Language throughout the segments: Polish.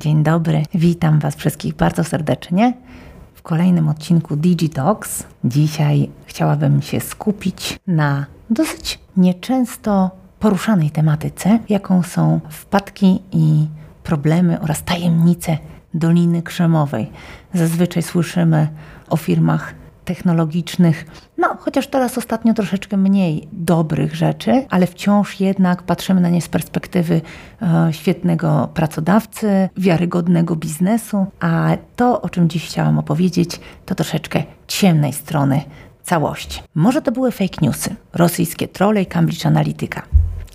Dzień dobry, witam Was wszystkich bardzo serdecznie w kolejnym odcinku Digitalks. Dzisiaj chciałabym się skupić na dosyć nieczęsto poruszanej tematyce, jaką są wpadki i problemy oraz tajemnice Doliny Krzemowej. Zazwyczaj słyszymy o firmach technologicznych, no chociaż teraz ostatnio troszeczkę mniej dobrych rzeczy, ale wciąż jednak patrzymy na nie z perspektywy e, świetnego pracodawcy, wiarygodnego biznesu, a to, o czym dziś chciałam opowiedzieć, to troszeczkę ciemnej strony całości. Może to były fake newsy, rosyjskie trolle i Cambridge Analytica,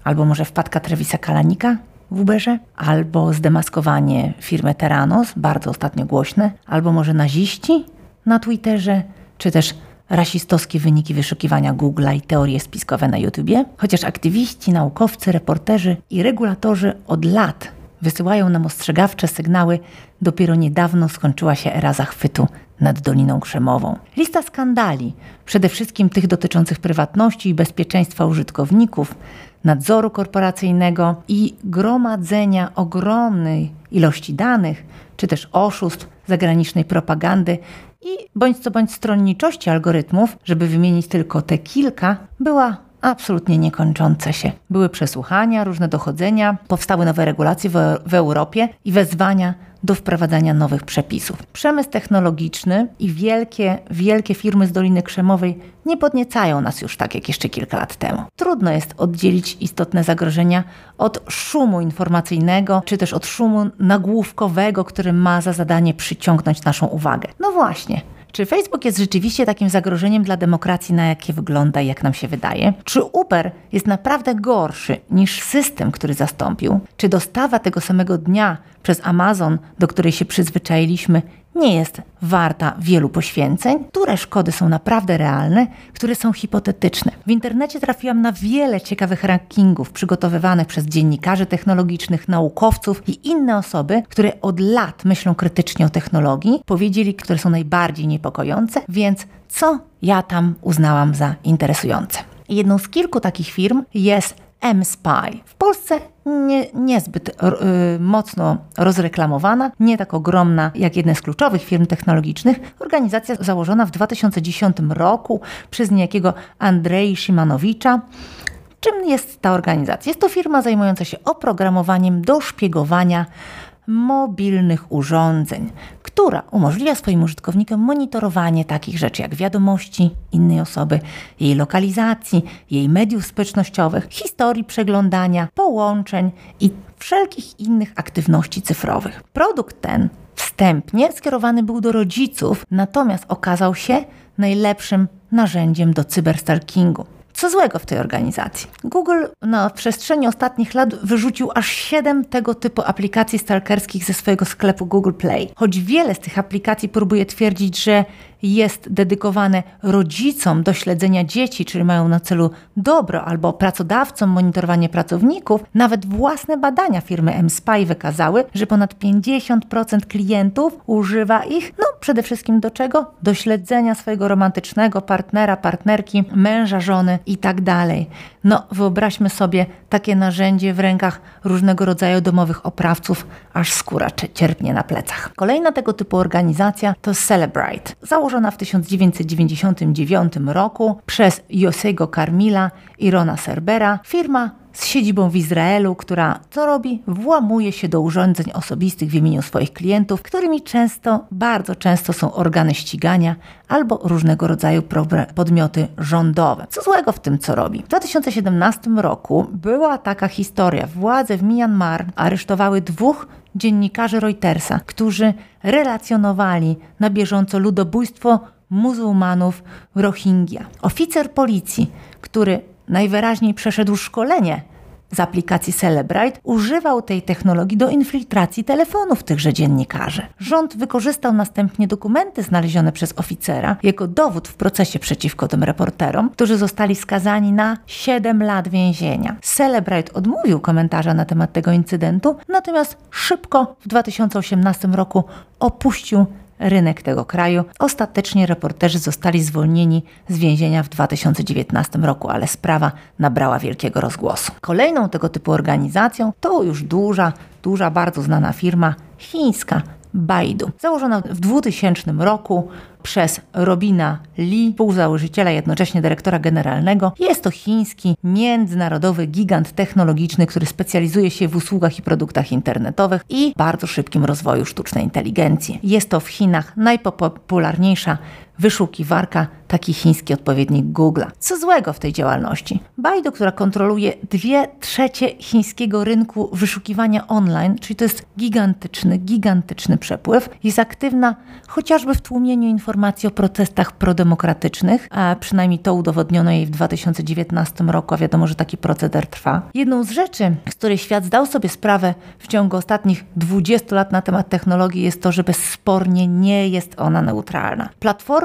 albo może wpadka Trevisa Kalanika, w Uberze, albo zdemaskowanie firmy Teranos, bardzo ostatnio głośne, albo może naziści na Twitterze, czy też rasistowskie wyniki wyszukiwania Google'a i teorie spiskowe na YouTubie, chociaż aktywiści, naukowcy, reporterzy i regulatorzy od lat wysyłają nam ostrzegawcze sygnały, dopiero niedawno skończyła się era zachwytu nad Doliną Krzemową. Lista skandali, przede wszystkim tych dotyczących prywatności i bezpieczeństwa użytkowników, nadzoru korporacyjnego i gromadzenia ogromnej ilości danych, czy też oszustw, zagranicznej propagandy i bądź co bądź stronniczości algorytmów, żeby wymienić tylko te kilka, była absolutnie niekończąca się. Były przesłuchania, różne dochodzenia, powstały nowe regulacje w, w Europie i wezwania do wprowadzania nowych przepisów. Przemysł technologiczny i wielkie, wielkie firmy z Doliny Krzemowej nie podniecają nas już tak jak jeszcze kilka lat temu. Trudno jest oddzielić istotne zagrożenia od szumu informacyjnego, czy też od szumu nagłówkowego, który ma za zadanie przyciągnąć naszą uwagę. No właśnie, czy Facebook jest rzeczywiście takim zagrożeniem dla demokracji, na jakie wygląda i jak nam się wydaje? Czy Uber jest naprawdę gorszy niż system, który zastąpił? Czy dostawa tego samego dnia przez Amazon, do której się przyzwyczailiśmy, nie jest warta wielu poświęceń, które szkody są naprawdę realne, które są hipotetyczne. W internecie trafiłam na wiele ciekawych rankingów przygotowywanych przez dziennikarzy technologicznych, naukowców i inne osoby, które od lat myślą krytycznie o technologii, powiedzieli, które są najbardziej niepokojące, więc co ja tam uznałam za interesujące. Jedną z kilku takich firm jest M-Spy. W Polsce nie, niezbyt y, mocno rozreklamowana, nie tak ogromna jak jedna z kluczowych firm technologicznych. Organizacja założona w 2010 roku przez niejakiego Andrzej Szymanowicza. Czym jest ta organizacja? Jest to firma zajmująca się oprogramowaniem do szpiegowania mobilnych urządzeń, która umożliwia swoim użytkownikom monitorowanie takich rzeczy jak wiadomości innej osoby, jej lokalizacji, jej mediów społecznościowych, historii przeglądania, połączeń i wszelkich innych aktywności cyfrowych. Produkt ten wstępnie skierowany był do rodziców, natomiast okazał się najlepszym narzędziem do cyberstalkingu. Co złego w tej organizacji? Google na przestrzeni ostatnich lat wyrzucił aż 7 tego typu aplikacji stalkerskich ze swojego sklepu Google Play. Choć wiele z tych aplikacji próbuje twierdzić, że jest dedykowane rodzicom do śledzenia dzieci, czyli mają na celu dobro, albo pracodawcom monitorowanie pracowników, nawet własne badania firmy MSpy wykazały, że ponad 50% klientów używa ich, no przede wszystkim do czego? Do śledzenia swojego romantycznego partnera, partnerki, męża, żony i tak dalej. No wyobraźmy sobie takie narzędzie w rękach różnego rodzaju domowych oprawców, aż skóra cierpnie na plecach. Kolejna tego typu organizacja to Celebrite. Założona w 1999 roku przez Josego Carmila i Rona Cerbera, firma z siedzibą w Izraelu, która co robi? Włamuje się do urządzeń osobistych w imieniu swoich klientów, którymi często, bardzo często są organy ścigania albo różnego rodzaju podmioty rządowe. Co złego w tym, co robi? W 2017 roku była taka historia. Władze w Myanmar aresztowały dwóch dziennikarzy Reutersa, którzy relacjonowali na bieżąco ludobójstwo muzułmanów Rohingya. Oficer policji, który najwyraźniej przeszedł szkolenie z aplikacji Celebrite, używał tej technologii do infiltracji telefonów tychże dziennikarzy. Rząd wykorzystał następnie dokumenty znalezione przez oficera jako dowód w procesie przeciwko tym reporterom, którzy zostali skazani na 7 lat więzienia. Celebrite odmówił komentarza na temat tego incydentu, natomiast szybko w 2018 roku opuścił rynek tego kraju. Ostatecznie reporterzy zostali zwolnieni z więzienia w 2019 roku, ale sprawa nabrała wielkiego rozgłosu. Kolejną tego typu organizacją to już duża, duża, bardzo znana firma chińska Baidu. Założona w 2000 roku przez Robina Lee, współzałożyciela, jednocześnie dyrektora generalnego. Jest to chiński, międzynarodowy gigant technologiczny, który specjalizuje się w usługach i produktach internetowych i bardzo szybkim rozwoju sztucznej inteligencji. Jest to w Chinach najpopularniejsza wyszukiwarka, taki chiński odpowiednik Google. Co złego w tej działalności? Baidu, która kontroluje dwie trzecie chińskiego rynku wyszukiwania online, czyli to jest gigantyczny, gigantyczny przepływ, jest aktywna chociażby w tłumieniu informacji o protestach prodemokratycznych, a przynajmniej to udowodniono jej w 2019 roku, a wiadomo, że taki proceder trwa. Jedną z rzeczy, z której świat zdał sobie sprawę w ciągu ostatnich 20 lat na temat technologii jest to, że bezspornie nie jest ona neutralna.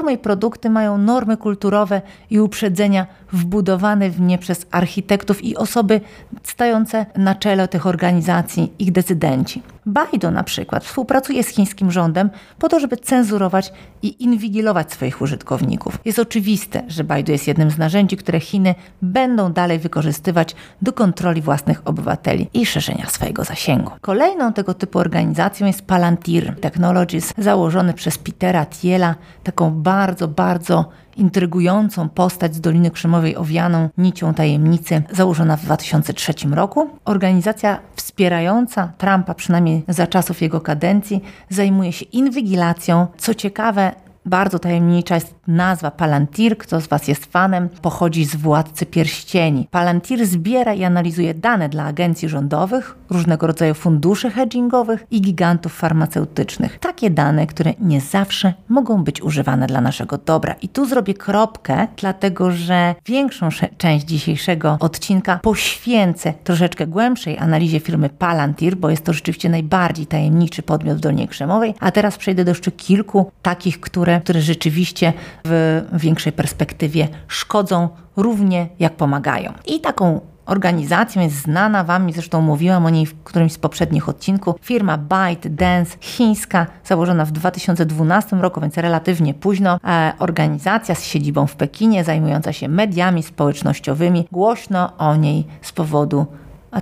Platformy i produkty mają normy kulturowe i uprzedzenia wbudowane w nie przez architektów i osoby stające na czele tych organizacji, ich decydenci. Baidu na przykład współpracuje z chińskim rządem po to, żeby cenzurować i inwigilować swoich użytkowników. Jest oczywiste, że Baidu jest jednym z narzędzi, które Chiny będą dalej wykorzystywać do kontroli własnych obywateli i szerzenia swojego zasięgu. Kolejną tego typu organizacją jest Palantir Technologies, założony przez Petera Thiela, taką bardzo, bardzo intrygującą postać z Doliny Krzemowej owianą nicią tajemnicy, założona w 2003 roku. Organizacja wspierająca Trumpa, przynajmniej za czasów jego kadencji, zajmuje się inwigilacją. Co ciekawe, bardzo tajemnicza jest nazwa Palantir. Kto z Was jest fanem, pochodzi z Władcy Pierścieni. Palantir zbiera i analizuje dane dla agencji rządowych, różnego rodzaju funduszy hedgingowych i gigantów farmaceutycznych. Takie dane, które nie zawsze mogą być używane dla naszego dobra. I tu zrobię kropkę, dlatego że większą część dzisiejszego odcinka poświęcę troszeczkę głębszej analizie firmy Palantir, bo jest to rzeczywiście najbardziej tajemniczy podmiot w Dolnie Krzemowej. A teraz przejdę do jeszcze kilku takich, które, które rzeczywiście w większej perspektywie szkodzą równie jak pomagają. I taką organizacją jest znana Wam, zresztą mówiłam o niej w którymś z poprzednich odcinków, firma ByteDance, chińska, założona w 2012 roku, więc relatywnie późno. E, organizacja z siedzibą w Pekinie, zajmująca się mediami społecznościowymi. Głośno o niej z powodu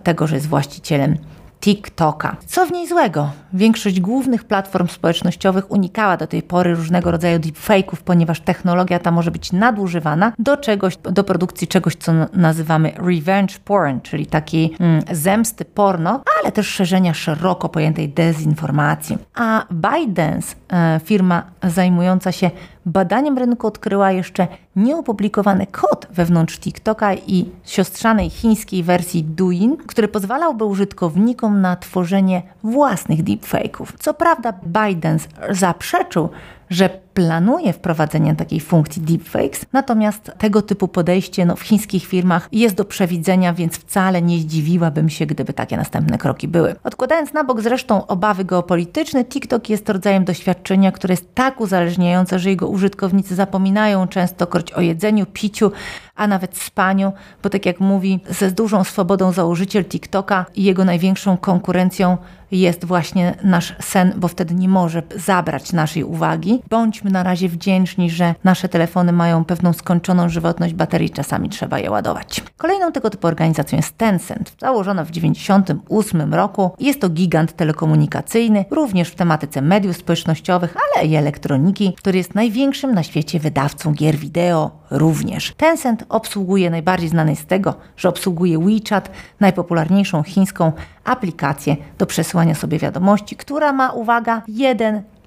tego, że jest właścicielem TikToka. Co w niej złego? Większość głównych platform społecznościowych unikała do tej pory różnego rodzaju deepfake'ów, ponieważ technologia ta może być nadużywana do czegoś, do produkcji czegoś, co nazywamy revenge porn, czyli takiej mm, zemsty porno, ale też szerzenia szeroko pojętej dezinformacji. A ByteDance, e, firma zajmująca się badaniem rynku odkryła jeszcze nieopublikowany kod wewnątrz TikToka i siostrzanej chińskiej wersji Douyin, który pozwalałby użytkownikom na tworzenie własnych deepfake'ów. Co prawda Biden zaprzeczył, że planuje wprowadzenie takiej funkcji deepfakes, natomiast tego typu podejście no, w chińskich firmach jest do przewidzenia, więc wcale nie zdziwiłabym się, gdyby takie następne kroki były. Odkładając na bok zresztą obawy geopolityczne, TikTok jest rodzajem doświadczenia, które jest tak uzależniające, że jego użytkownicy zapominają częstokroć o jedzeniu, piciu, a nawet spaniu, bo tak jak mówi ze dużą swobodą założyciel TikToka i jego największą konkurencją jest właśnie nasz sen, bo wtedy nie może zabrać naszej uwagi. Bądźmy na razie wdzięczni, że nasze telefony mają pewną skończoną żywotność baterii, czasami trzeba je ładować. Kolejną tego typu organizacją jest Tencent, założona w 1998 roku. Jest to gigant telekomunikacyjny, również w tematyce mediów społecznościowych, ale i elektroniki, który jest największym na świecie wydawcą gier wideo również. Tencent obsługuje najbardziej znany z tego, że obsługuje WeChat, najpopularniejszą chińską aplikację do przesyłania sobie wiadomości, która ma, uwaga,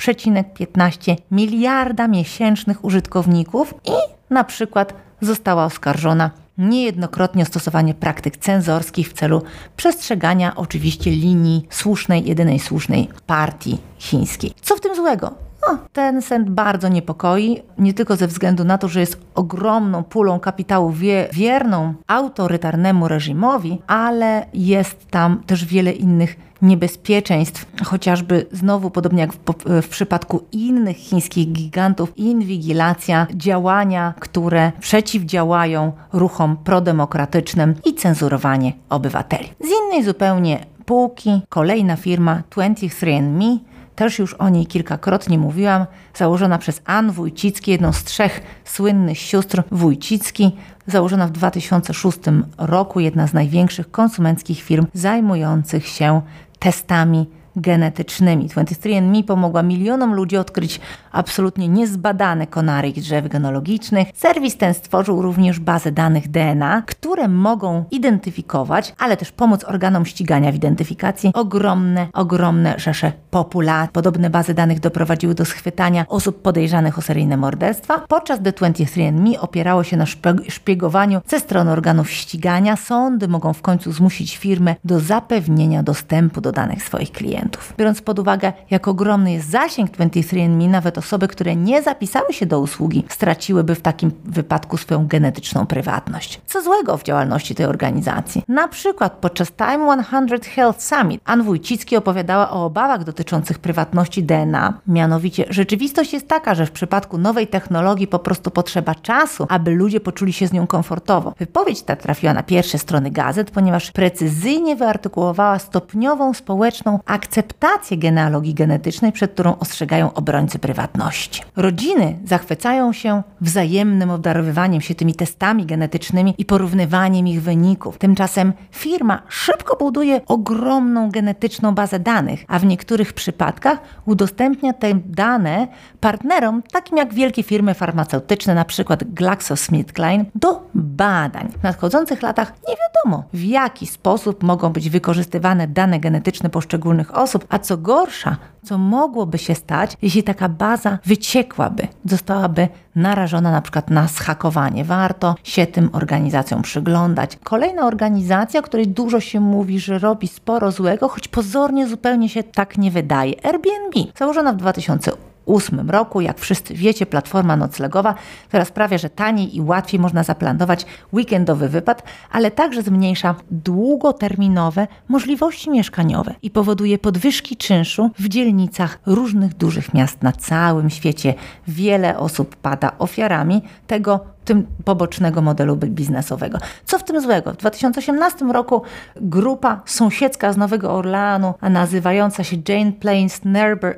1,15 miliarda miesięcznych użytkowników i na przykład została oskarżona niejednokrotnie o stosowanie praktyk cenzorskich w celu przestrzegania oczywiście linii słusznej, jedynej słusznej partii chińskiej. Co w tym złego? No, ten sen bardzo niepokoi, nie tylko ze względu na to, że jest ogromną pulą kapitału wie, wierną autorytarnemu reżimowi, ale jest tam też wiele innych niebezpieczeństw, chociażby znowu, podobnie jak w, w, przypadku innych chińskich gigantów, inwigilacja, działania, które przeciwdziałają ruchom prodemokratycznym i cenzurowanie obywateli. Z innej zupełnie półki kolejna firma 23andMe też już o niej kilkakrotnie mówiłam, założona przez Ann Wójcicki, jedną z trzech słynnych sióstr Wójcicki, założona w 2006 roku, jedna z największych konsumenckich firm zajmujących się testami genetycznymi. 23andMe pomogła milionom ludzi odkryć absolutnie niezbadane konary ich drzew genealogicznych. Serwis ten stworzył również bazę danych DNA, które mogą identyfikować, ale też pomóc organom ścigania w identyfikacji ogromne, ogromne rzesze populacji. Podobne bazy danych doprowadziły do schwytania osób podejrzanych o seryjne morderstwa, podczas gdy 23andMe opierało się na szpiegowaniu ze strony organów ścigania. Sądy mogą w końcu zmusić firmę do zapewnienia dostępu do danych swoich klientów. Biorąc pod uwagę, jak ogromny jest zasięg 23andMe, nawet osoby, które nie zapisały się do usługi, straciłyby w takim wypadku swoją genetyczną prywatność. Co złego w działalności tej organizacji? Na przykład podczas Time 100 Health Summit Ann Wójcicki opowiadała o obawach dotyczących prywatności DNA. Mianowicie rzeczywistość jest taka, że w przypadku nowej technologii po prostu potrzeba czasu, aby ludzie poczuli się z nią komfortowo. Wypowiedź ta trafiła na pierwsze strony gazet, ponieważ precyzyjnie wyartykułowała stopniową społeczną akceptację genealogii genetycznej, przed którą ostrzegają obrońcy prywatności. Rodziny zachwycają się wzajemnym obdarowywaniem się tymi testami genetycznymi i porównywaniem ich wyników. Tymczasem firma szybko buduje ogromną genetyczną bazę danych, a w niektórych przypadkach udostępnia te dane partnerom, takim jak wielkie firmy farmaceutyczne, przykład GlaxoSmithKline, do badań. W nadchodzących latach nie wiadomo, w jaki sposób mogą być wykorzystywane dane genetyczne poszczególnych osób, a co gorsza, co mogłoby się stać, jeśli taka baza wyciekłaby, zostałaby narażona na przykład na schakowanie. Warto się tym organizacjom przyglądać. Kolejna organizacja, o której dużo się mówi, że robi sporo złego, choć pozornie zupełnie się tak nie wydaje. Airbnb, założona w 2008 2008 roku. Jak wszyscy wiecie, platforma noclegowa, która sprawia, że taniej i łatwiej można zaplanować weekendowy wypad, ale także zmniejsza długoterminowe możliwości mieszkaniowe i powoduje podwyżki czynszu w dzielnicach różnych dużych miast na całym świecie. Wiele osób pada ofiarami tego tym pobocznego modelu biznesowego. Co w tym złego? W 2018 roku grupa sąsiedzka z Nowego Orleanu, nazywająca się Jane Plains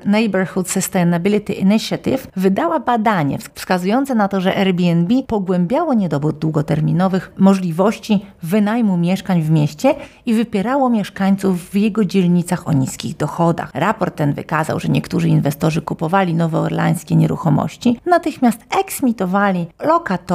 Neighborhood Sustainability Initiative, wydała badanie wskazujące na to, że Airbnb pogłębiało niedobór długoterminowych możliwości wynajmu mieszkań w mieście i wypierało mieszkańców w jego dzielnicach o niskich dochodach. Raport ten wykazał, że niektórzy inwestorzy kupowali nowoorlańskie nieruchomości, natychmiast eksmitowali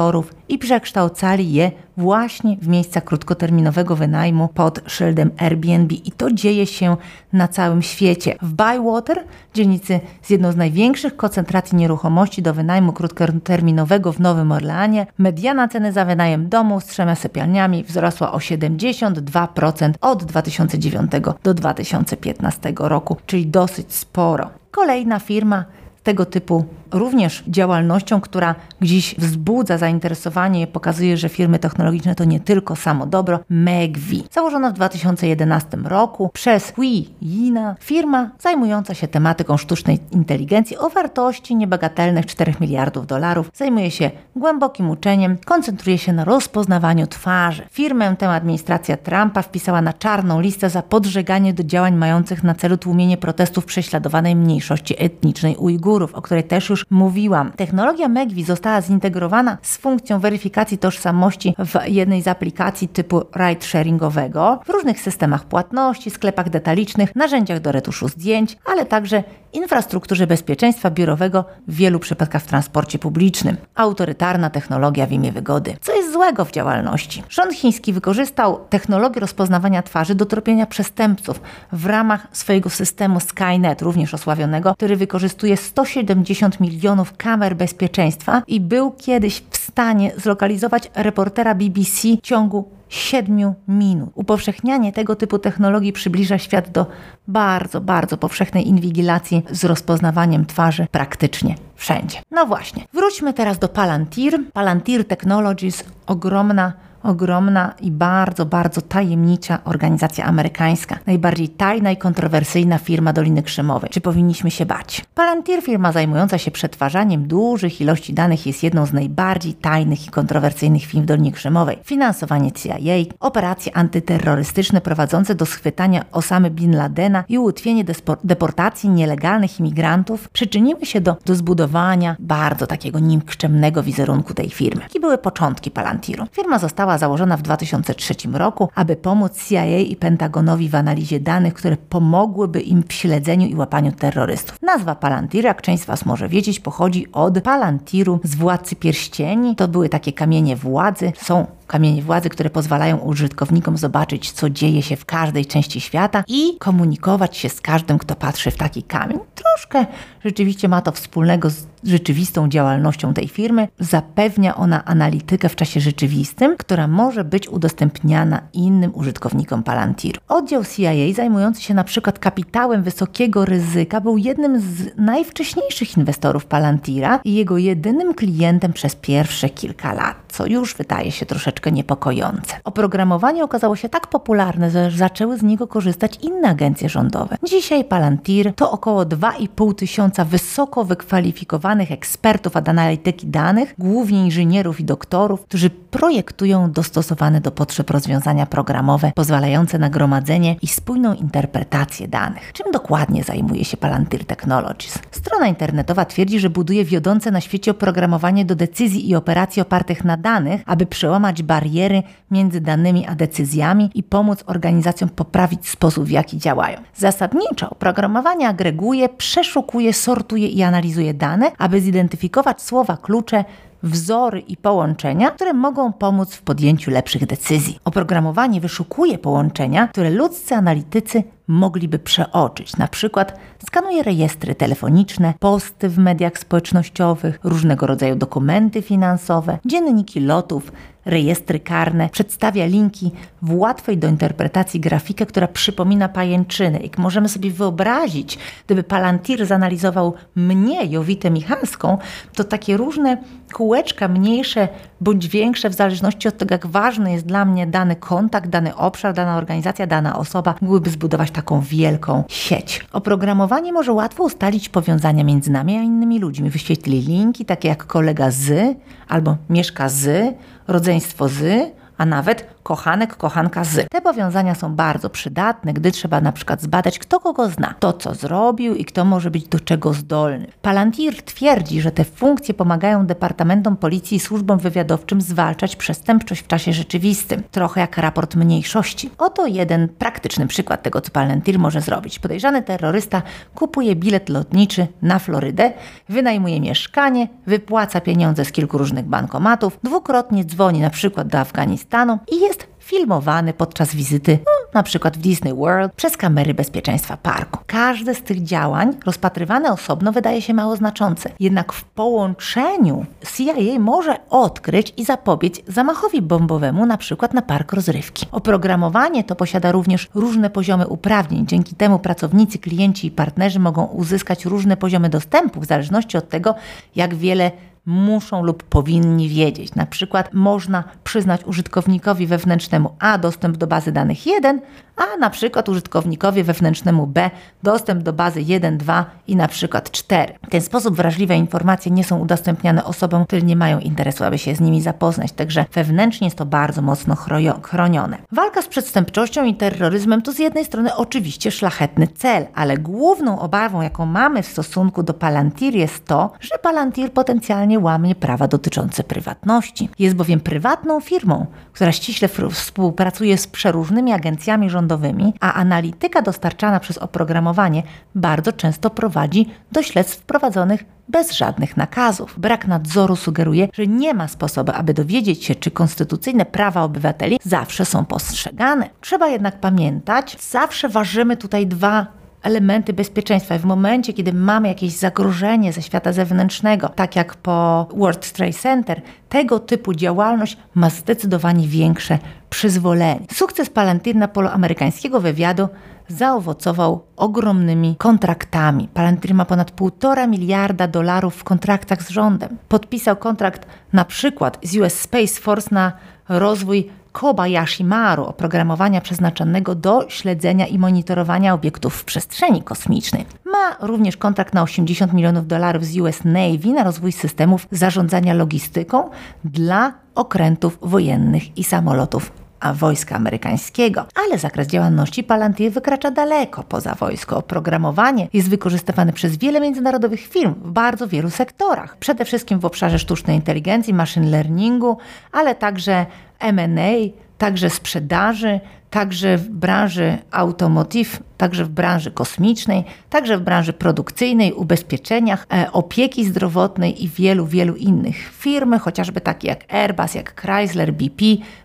lokatorzy i przekształcali je właśnie w miejsca krótkoterminowego wynajmu pod szyldem Airbnb. I to dzieje się na całym świecie. W Bywater, dzielnicy z jedną z największych koncentracji nieruchomości do wynajmu krótkoterminowego w Nowym Orleanie, mediana ceny za wynajem domu z trzema sypialniami wzrosła o 72% od 2009 do 2015 roku, czyli dosyć sporo. Kolejna firma tego typu również działalnością, która gdzieś wzbudza zainteresowanie, pokazuje, że firmy technologiczne to nie tylko samo dobro. Megvi, założona w 2011 roku przez Hui Yina, firma zajmująca się tematyką sztucznej inteligencji o wartości niebagatelnych 4 miliardów dolarów, zajmuje się głębokim uczeniem, koncentruje się na rozpoznawaniu twarzy. Firmę tę administracja Trumpa wpisała na czarną listę za podżeganie do działań mających na celu tłumienie protestów prześladowanej mniejszości etnicznej Ujgurów, o której też już już mówiłam. Technologia Megvi została zintegrowana z funkcją weryfikacji tożsamości w jednej z aplikacji typu ride sharingowego, w różnych systemach płatności, sklepach detalicznych, narzędziach do retuszu zdjęć, ale także infrastrukturze bezpieczeństwa biurowego w wielu przypadkach w transporcie publicznym. Autorytarna technologia w imię wygody. Co jest złego w działalności? Rząd chiński wykorzystał technologię rozpoznawania twarzy do tropienia przestępców w ramach swojego systemu Skynet, również osławionego, który wykorzystuje 170 milionów kamer bezpieczeństwa i był kiedyś w stanie zlokalizować reportera BBC w ciągu 7 minut. Upowszechnianie tego typu technologii przybliża świat do bardzo, bardzo powszechnej inwigilacji z rozpoznawaniem twarzy praktycznie wszędzie. No właśnie, wróćmy teraz do Palantir. Palantir Technologies, ogromna ogromna i bardzo, bardzo tajemnicza organizacja amerykańska. Najbardziej tajna i kontrowersyjna firma Doliny Krzemowej. Czy powinniśmy się bać? Palantir, firma zajmująca się przetwarzaniem dużych ilości danych, jest jedną z najbardziej tajnych i kontrowersyjnych firm w Dolinie Krzemowej. Finansowanie CIA, operacje antyterrorystyczne prowadzące do schwytania Osamy Bin Ladena i ułatwienie deportacji nielegalnych imigrantów przyczyniły się do, do zbudowania bardzo takiego nikczemnego wizerunku tej firmy. Jakie były początki Palantiru? Firma została założona w 2003 roku, aby pomóc CIA i Pentagonowi w analizie danych, które pomogłyby im w śledzeniu i łapaniu terrorystów. Nazwa Palantir, jak część z Was może wiedzieć, pochodzi od Palantiru z Władcy Pierścieni. To były takie kamienie władzy. Są kamienie władzy, które pozwalają użytkownikom zobaczyć, co dzieje się w każdej części świata i komunikować się z każdym, kto patrzy w taki kamień. Troszkę rzeczywiście ma to wspólnego z rzeczywistą działalnością tej firmy. Zapewnia ona analitykę w czasie rzeczywistym, która może być udostępniana innym użytkownikom Palantiru. Oddział CIA zajmujący się na przykład kapitałem wysokiego ryzyka był jednym z najwcześniejszych inwestorów Palantira i jego jedynym klientem przez pierwsze kilka lat, co już wydaje się troszeczkę niepokojące. Oprogramowanie okazało się tak popularne, że zaczęły z niego korzystać inne agencje rządowe. Dzisiaj Palantir to około 2,5 tysiąca wysoko wykwalifikowanych ekspertów od analityki danych, głównie inżynierów i doktorów, którzy projektują dostosowane do potrzeb rozwiązania programowe pozwalające na gromadzenie i spójną interpretację danych. Czym dokładnie zajmuje się Palantir Technologies? Strona internetowa twierdzi, że buduje wiodące na świecie oprogramowanie do decyzji i operacji opartych na danych, aby przełamać bariery między danymi a decyzjami i pomóc organizacjom poprawić sposób, w jaki działają. Zasadniczo oprogramowanie agreguje, przeszukuje, sortuje i analizuje dane, aby zidentyfikować słowa klucze, wzory i połączenia, które mogą pomóc w podjęciu lepszych decyzji. Oprogramowanie wyszukuje połączenia, które ludzcy analitycy mogliby przeoczyć. Na przykład skanuje rejestry telefoniczne, posty w mediach społecznościowych, różnego rodzaju dokumenty finansowe, dzienniki lotów, rejestry karne, przedstawia linki w łatwej do interpretacji grafikę, która przypomina pajęczynę. I możemy sobie wyobrazić, gdyby Palantir zanalizował mnie, Jowitę Michalską, to takie różne kółeczka, mniejsze bądź większe, w zależności od tego, jak ważny jest dla mnie dany kontakt, dany obszar, dana organizacja, dana osoba, mogłyby zbudować taką wielką sieć. Oprogramowanie może łatwo ustalić powiązania między nami a innymi ludźmi. Wyświetli linki takie jak kolega z albo mieszka z, rodzeństwo z, a nawet kochanek, kochanka z. Te powiązania są bardzo przydatne, gdy trzeba na przykład zbadać, kto kogo zna, to co zrobił i kto może być do czego zdolny. Palantir twierdzi, że te funkcje pomagają departamentom policji i służbom wywiadowczym zwalczać przestępczość w czasie rzeczywistym, trochę jak raport mniejszości. Oto jeden praktyczny przykład tego, co Palantir może zrobić. Podejrzany terrorysta kupuje bilet lotniczy na Florydę, wynajmuje mieszkanie, wypłaca pieniądze z kilku różnych bankomatów, dwukrotnie dzwoni na przykład do Afganistanu i jest filmowany podczas wizyty no, na przykład w Disney World przez kamery bezpieczeństwa parku. Każde z tych działań rozpatrywane osobno wydaje się mało znaczące, jednak w połączeniu CIA może odkryć i zapobiec zamachowi bombowemu na przykład na park rozrywki. Oprogramowanie to posiada również różne poziomy uprawnień, dzięki temu pracownicy, klienci i partnerzy mogą uzyskać różne poziomy dostępu w zależności od tego, jak wiele muszą lub powinni wiedzieć. Na przykład można przyznać użytkownikowi wewnętrznemu A dostęp do bazy danych 1, a na przykład użytkownikowi wewnętrznemu B dostęp do bazy 1, 2 i na przykład 4. W ten sposób wrażliwe informacje nie są udostępniane osobom, które nie mają interesu, aby się z nimi zapoznać, także wewnętrznie jest to bardzo mocno chronione. Walka z przestępczością i terroryzmem to z jednej strony oczywiście szlachetny cel, ale główną obawą, jaką mamy w stosunku do Palantir jest to, że Palantir potencjalnie łamie prawa dotyczące prywatności. Jest bowiem prywatną firmą, która ściśle współpracuje z przeróżnymi agencjami rządowymi, a analityka dostarczana przez oprogramowanie bardzo często prowadzi do śledztw prowadzonych bez żadnych nakazów. Brak nadzoru sugeruje, że nie ma sposobu, aby dowiedzieć się, czy konstytucyjne prawa obywateli zawsze są postrzegane. Trzeba jednak pamiętać, zawsze ważymy tutaj dwa elementy bezpieczeństwa. W momencie, kiedy mamy jakieś zagrożenie ze świata zewnętrznego, tak jak po World Trade Center, tego typu działalność ma zdecydowanie większe przyzwolenie. Sukces Palantir na polu amerykańskiego wywiadu zaowocował ogromnymi kontraktami. Palantir ma ponad 1,5 miliarda dolarów w kontraktach z rządem. Podpisał kontrakt na przykład z US Space Force na rozwój Kobayashi Maru, oprogramowania przeznaczonego do śledzenia i monitorowania obiektów w przestrzeni kosmicznej. Ma również kontrakt na 80 milionów dolarów z US Navy na rozwój systemów zarządzania logistyką dla okrętów wojennych i samolotów wojska amerykańskiego. Ale zakres działalności Palantir wykracza daleko poza wojsko. Oprogramowanie jest wykorzystywane przez wiele międzynarodowych firm w bardzo wielu sektorach. Przede wszystkim w obszarze sztucznej inteligencji, machine learningu, ale także M&A, także sprzedaży, także w branży automotive, także w branży kosmicznej, także w branży produkcyjnej, ubezpieczeniach, e, opieki zdrowotnej i wielu, wielu innych. Firmy, chociażby takie jak Airbus, jak Chrysler, BP,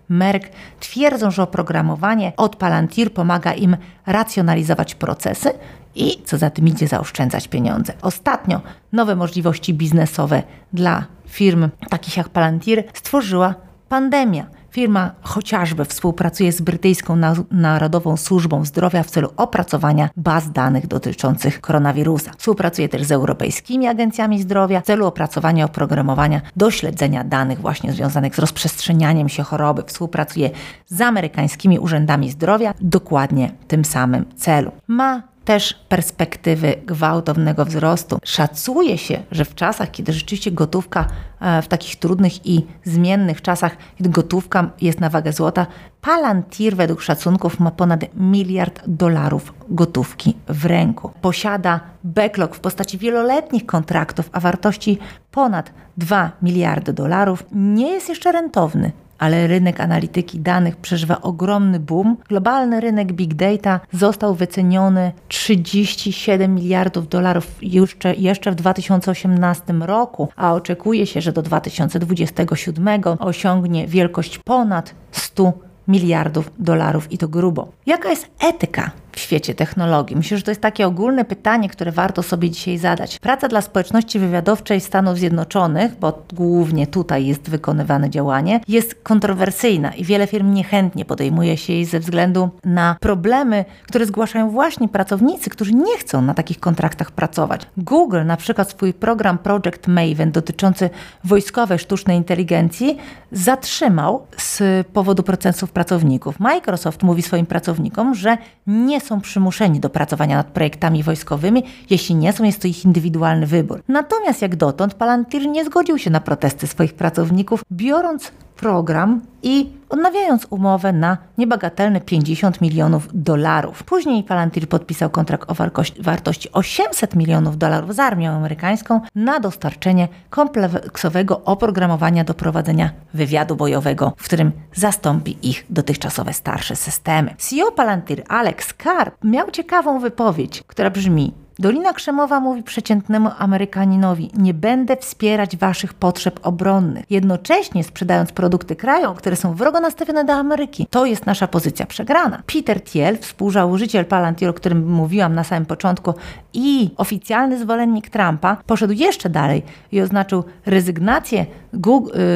Merck, twierdzą, że oprogramowanie od Palantir pomaga im racjonalizować procesy i, co za tym idzie, zaoszczędzać pieniądze. Ostatnio nowe możliwości biznesowe dla firm takich jak Palantir stworzyła pandemia. Firma chociażby współpracuje z brytyjską Narodową Służbą Zdrowia w celu opracowania baz danych dotyczących koronawirusa. Współpracuje też z europejskimi agencjami zdrowia w celu opracowania oprogramowania do śledzenia danych właśnie związanych z rozprzestrzenianiem się choroby. Współpracuje z amerykańskimi urzędami zdrowia dokładnie w tym samym celu. Ma też perspektywy gwałtownego wzrostu. Szacuje się, że w czasach, kiedy rzeczywiście gotówka e, w takich trudnych i zmiennych czasach, kiedy gotówka jest na wagę złota, Palantir według szacunków ma ponad miliard dolarów gotówki w ręku. Posiada backlog w postaci wieloletnich kontraktów, a wartości ponad 2 miliardy dolarów. Nie jest jeszcze rentowny, ale rynek analityki danych przeżywa ogromny boom. Globalny rynek big data został wyceniony 37 miliardów dolarów jeszcze, jeszcze w 2018 roku, a oczekuje się, że do 2027 osiągnie wielkość ponad 100 miliardów dolarów i to grubo. Jaka jest etyka w świecie technologii? Myślę, że to jest takie ogólne pytanie, które warto sobie dzisiaj zadać. Praca dla społeczności wywiadowczej Stanów Zjednoczonych, bo głównie tutaj jest wykonywane działanie, jest kontrowersyjna i wiele firm niechętnie podejmuje się jej ze względu na problemy, które zgłaszają właśnie pracownicy, którzy nie chcą na takich kontraktach pracować. Google na przykład swój program Project Maven dotyczący wojskowej sztucznej inteligencji zatrzymał z powodu procesów pracowników. Microsoft mówi swoim pracownikom, że nie są przymuszeni do pracowania nad projektami wojskowymi. Jeśli nie są, jest to ich indywidualny wybór. Natomiast jak dotąd Palantir nie zgodził się na protesty swoich pracowników, biorąc program i odnawiając umowę na niebagatelne 50 milionów dolarów. Później Palantir podpisał kontrakt o wartości 800 milionów dolarów z armią amerykańską na dostarczenie kompleksowego oprogramowania do prowadzenia wywiadu bojowego, w którym zastąpi ich dotychczasowe starsze systemy. CEO Palantir Alex Karp miał ciekawą wypowiedź, która brzmi Dolina Krzemowa mówi przeciętnemu Amerykaninowi: Nie będę wspierać waszych potrzeb obronnych, jednocześnie sprzedając produkty krajom, które są wrogo nastawione do Ameryki. To jest nasza pozycja przegrana. Peter Thiel, współzałożyciel Palantir, o którym mówiłam na samym początku, i oficjalny zwolennik Trumpa, poszedł jeszcze dalej i oznaczył rezygnację y,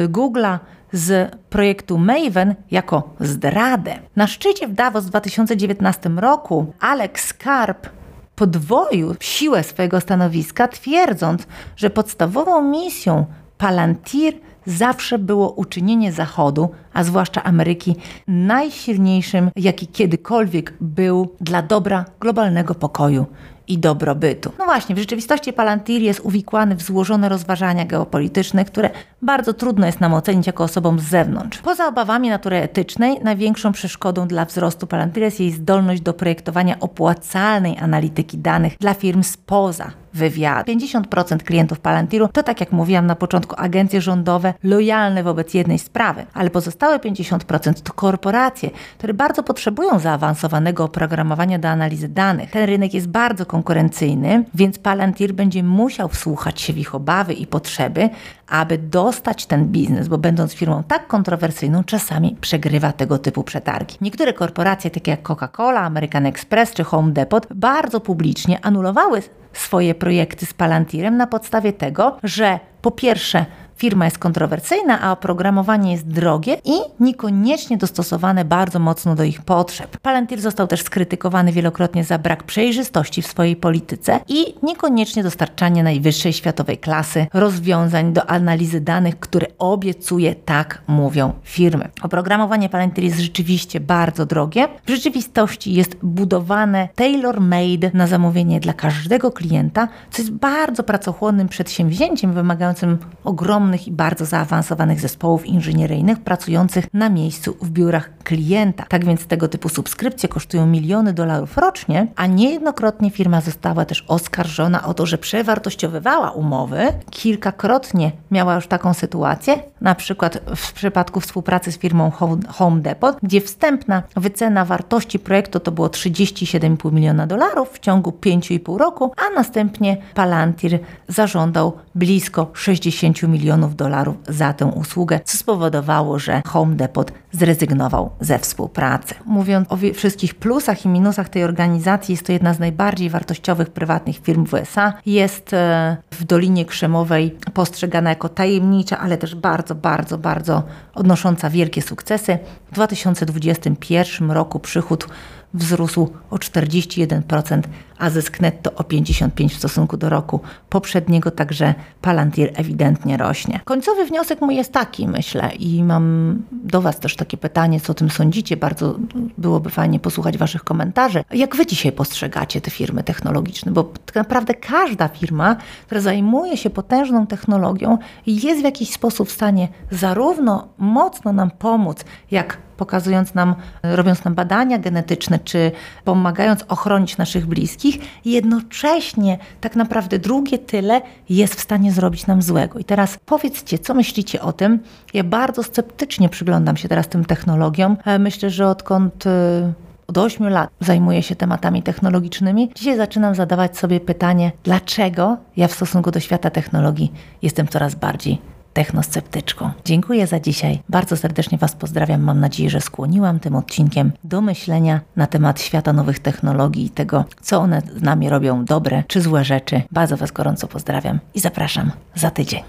Google'a z projektu Maven jako zdradę. Na szczycie w Davos w 2019 roku Alex Karp podwoił siłę swojego stanowiska, twierdząc, że podstawową misją Palantir zawsze było uczynienie Zachodu, a zwłaszcza Ameryki, najsilniejszym, jaki kiedykolwiek był dla dobra globalnego pokoju i dobrobytu. No właśnie, w rzeczywistości Palantir jest uwikłany w złożone rozważania geopolityczne, które bardzo trudno jest nam ocenić jako osobom z zewnątrz. Poza obawami natury etycznej, największą przeszkodą dla wzrostu Palantir jest jej zdolność do projektowania opłacalnej analityki danych dla firm spoza wywiad. 50% klientów Palantiru to, tak jak mówiłam na początku, agencje rządowe lojalne wobec jednej sprawy, ale pozostałe 50% to korporacje, które bardzo potrzebują zaawansowanego oprogramowania do analizy danych. Ten rynek jest bardzo konkurencyjny, więc Palantir będzie musiał wsłuchać się w ich obawy i potrzeby, aby dostać ten biznes, bo będąc firmą tak kontrowersyjną, czasami przegrywa tego typu przetargi. Niektóre korporacje, takie jak Coca-Cola, American Express czy Home Depot, bardzo publicznie anulowały swoje projekty z Palantirem na podstawie tego, że po pierwsze firma jest kontrowersyjna, a oprogramowanie jest drogie i niekoniecznie dostosowane bardzo mocno do ich potrzeb. Palantir został też skrytykowany wielokrotnie za brak przejrzystości w swojej polityce i niekoniecznie dostarczanie najwyższej światowej klasy rozwiązań do analizy danych, które obiecuje, tak mówią firmy. Oprogramowanie Palantir jest rzeczywiście bardzo drogie. W rzeczywistości jest budowane tailor-made na zamówienie dla każdego klienta, co jest bardzo pracochłonnym przedsięwzięciem wymagającym ogromnej ogromnych i bardzo zaawansowanych zespołów inżynieryjnych pracujących na miejscu w biurach klienta. Tak więc tego typu subskrypcje kosztują miliony dolarów rocznie, a niejednokrotnie firma została też oskarżona o to, że przewartościowywała umowy. Kilkakrotnie miała już taką sytuację, na przykład w przypadku współpracy z firmą Home Depot, gdzie wstępna wycena wartości projektu to było 37,5 miliona dolarów w ciągu 5,5 roku, a następnie Palantir zażądał blisko 60 milionów dolarów za tę usługę, co spowodowało, że Home Depot zrezygnował ze współpracy. Mówiąc o wszystkich plusach i minusach tej organizacji, jest to jedna z najbardziej wartościowych prywatnych firm w USA. Jest e, w Dolinie Krzemowej postrzegana jako tajemnicza, ale też bardzo, bardzo, bardzo odnosząca wielkie sukcesy. W 2021 roku przychód wzrósł o 41%, a zysk netto o 55% w stosunku do roku poprzedniego, także Palantir ewidentnie rośnie. Końcowy wniosek mój jest taki, myślę, i mam do Was też takie pytanie, co o tym sądzicie. Bardzo byłoby fajnie posłuchać Waszych komentarzy. Jak Wy dzisiaj postrzegacie te firmy technologiczne? Bo tak naprawdę każda firma, która zajmuje się potężną technologią, jest w jakiś sposób w stanie zarówno mocno nam pomóc, jak pokazując nam, robiąc nam badania genetyczne, czy pomagając ochronić naszych bliskich, jednocześnie tak naprawdę drugie tyle jest w stanie zrobić nam złego. I teraz powiedzcie, co myślicie o tym? Ja bardzo sceptycznie przyglądam się teraz tym technologiom. E, myślę, że odkąd e, od 8 lat zajmuję się tematami technologicznymi. Dzisiaj zaczynam zadawać sobie pytanie, dlaczego ja w stosunku do świata technologii jestem coraz bardziej technosceptyczką. Dziękuję za dzisiaj. Bardzo serdecznie Was pozdrawiam. Mam nadzieję, że skłoniłam tym odcinkiem do myślenia na temat świata nowych technologii i tego, co one z nami robią dobre czy złe rzeczy. Bardzo Was gorąco pozdrawiam i zapraszam za tydzień.